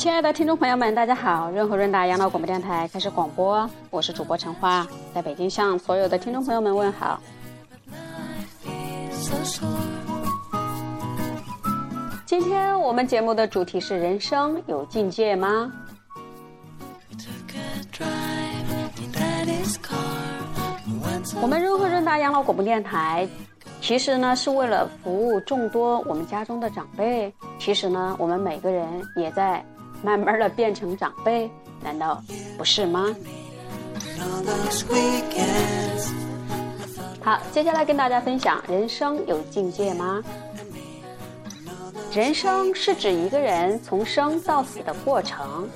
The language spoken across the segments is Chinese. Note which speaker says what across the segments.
Speaker 1: 亲爱的听众朋友们，大家好！润和润达养老广播电台开始广播，我是主播陈花，在北京向所有的听众朋友们问好。今天我们节目的主题是：人生有境界吗？我们润和润达养老广播电台，其实呢是为了服务众多我们家中的长辈。其实呢，我们每个人也在慢慢的变成长辈，难道不是吗？好，接下来跟大家分享：人生有境界吗？人生是指一个人从生到死的过程。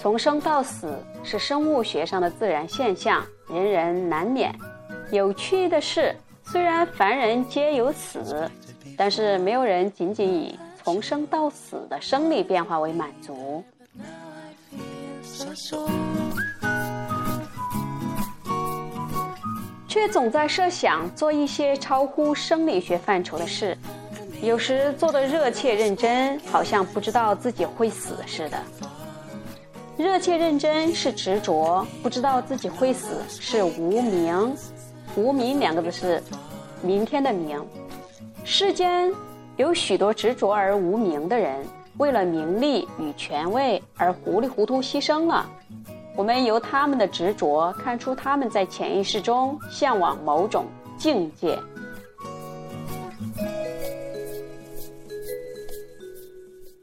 Speaker 1: 从生到死是生物学上的自然现象，人人难免。有趣的是，虽然凡人皆有死，但是没有人仅仅以从生到死的生理变化为满足，却总在设想做一些超乎生理学范畴的事。有时做的热切认真，好像不知道自己会死似的。热切认真是执着，不知道自己会死是无名。无名两个字是明天的明。世间有许多执着而无名的人，为了名利与权位而糊里糊涂牺牲了。我们由他们的执着看出他们在潜意识中向往某种境界。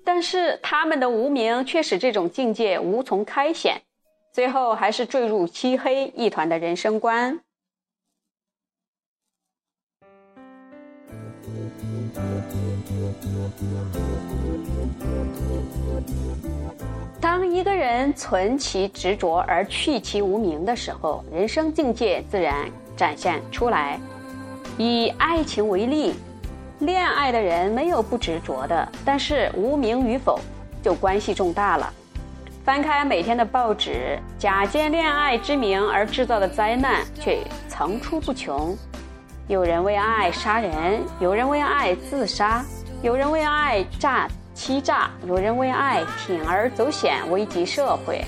Speaker 1: 但是他们的无名却使这种境界无从开显，最后还是坠入漆黑一团的人生观。当一个人存其执着而去其无名的时候，人生境界自然展现出来。以爱情为例。恋爱的人没有不执着的，但是无名与否就关系重大了。翻开每天的报纸，假借恋爱之名而制造的灾难却层出不穷。有人为爱杀人，有人为爱自杀，有人为爱诈欺诈，有人为爱铤而走险，危及社会。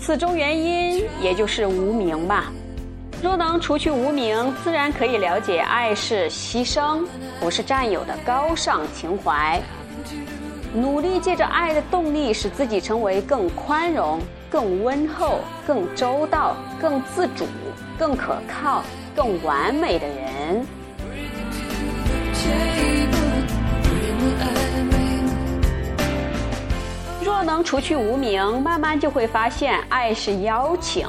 Speaker 1: 此中原因，也就是无名吧。若能除去无名，自然可以了解爱是牺牲，不是占有的高尚情怀。努力借着爱的动力，使自己成为更宽容、更温厚、更周到、更自主、更可靠、更完美的人。若能除去无名，慢慢就会发现，爱是邀请。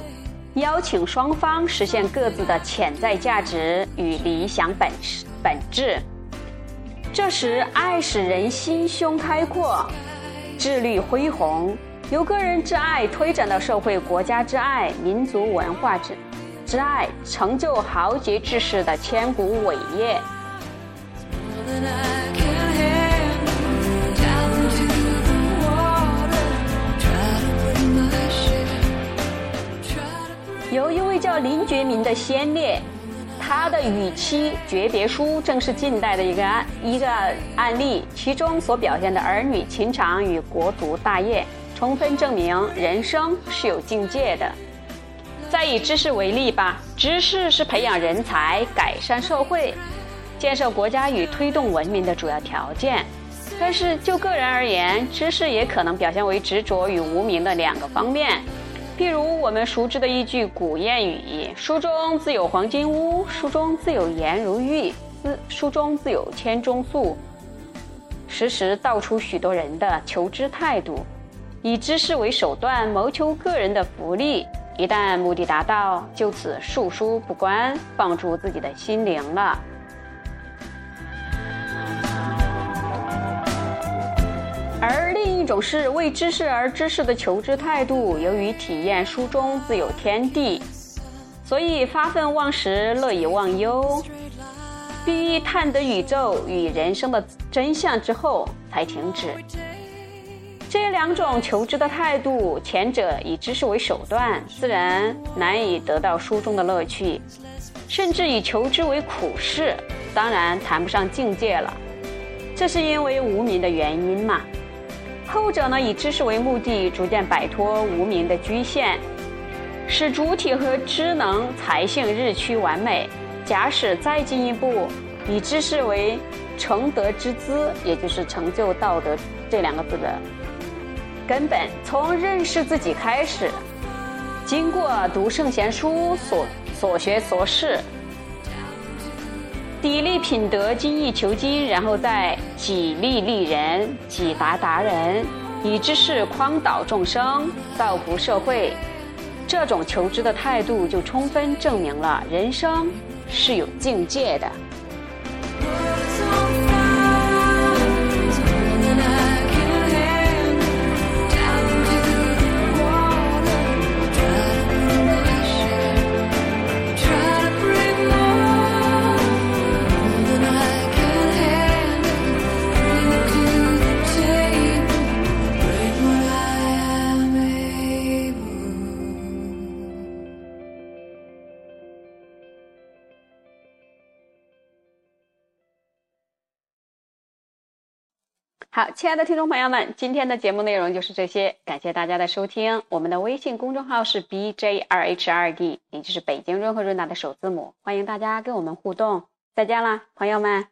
Speaker 1: 邀请双方实现各自的潜在价值与理想本本质。这时，爱使人心胸开阔，志虑恢宏，由个人之爱推展到社会、国家之爱、民族文化之之爱，成就豪杰志士的千古伟业。有一位叫林觉民的先烈，他的与妻诀别书正是近代的一个案一个案例，其中所表现的儿女情长与国族大业，充分证明人生是有境界的。再以知识为例吧，知识是培养人才、改善社会、建设国家与推动文明的主要条件。但是就个人而言，知识也可能表现为执着与无名的两个方面。譬如我们熟知的一句古谚语：“书中自有黄金屋，书中自有颜如玉，书中自有千钟粟。”时时道出许多人的求知态度，以知识为手段谋求个人的福利。一旦目的达到，就此束书不关，放逐自己的心灵了。一种是为知识而知识的求知态度，由于体验书中自有天地，所以发愤忘食，乐以忘忧，必探得宇宙与人生的真相之后才停止。这两种求知的态度，前者以知识为手段，自然难以得到书中的乐趣，甚至以求知为苦事，当然谈不上境界了。这是因为无名的原因嘛。后者呢，以知识为目的，逐渐摆脱无名的局限，使主体和知能才性日趋完美。假使再进一步，以知识为成德之资，也就是成就道德这两个字的根本，从认识自己开始，经过读圣贤书所所学所事。砥砺品德，精益求精，然后再己利利人，己达达人，以知识匡导众生，造福社会。这种求知的态度，就充分证明了人生是有境界的。好，亲爱的听众朋友们，今天的节目内容就是这些，感谢大家的收听。我们的微信公众号是 b j 二 h 2 d 也就是北京润和润达的首字母，欢迎大家跟我们互动。再见啦，朋友们。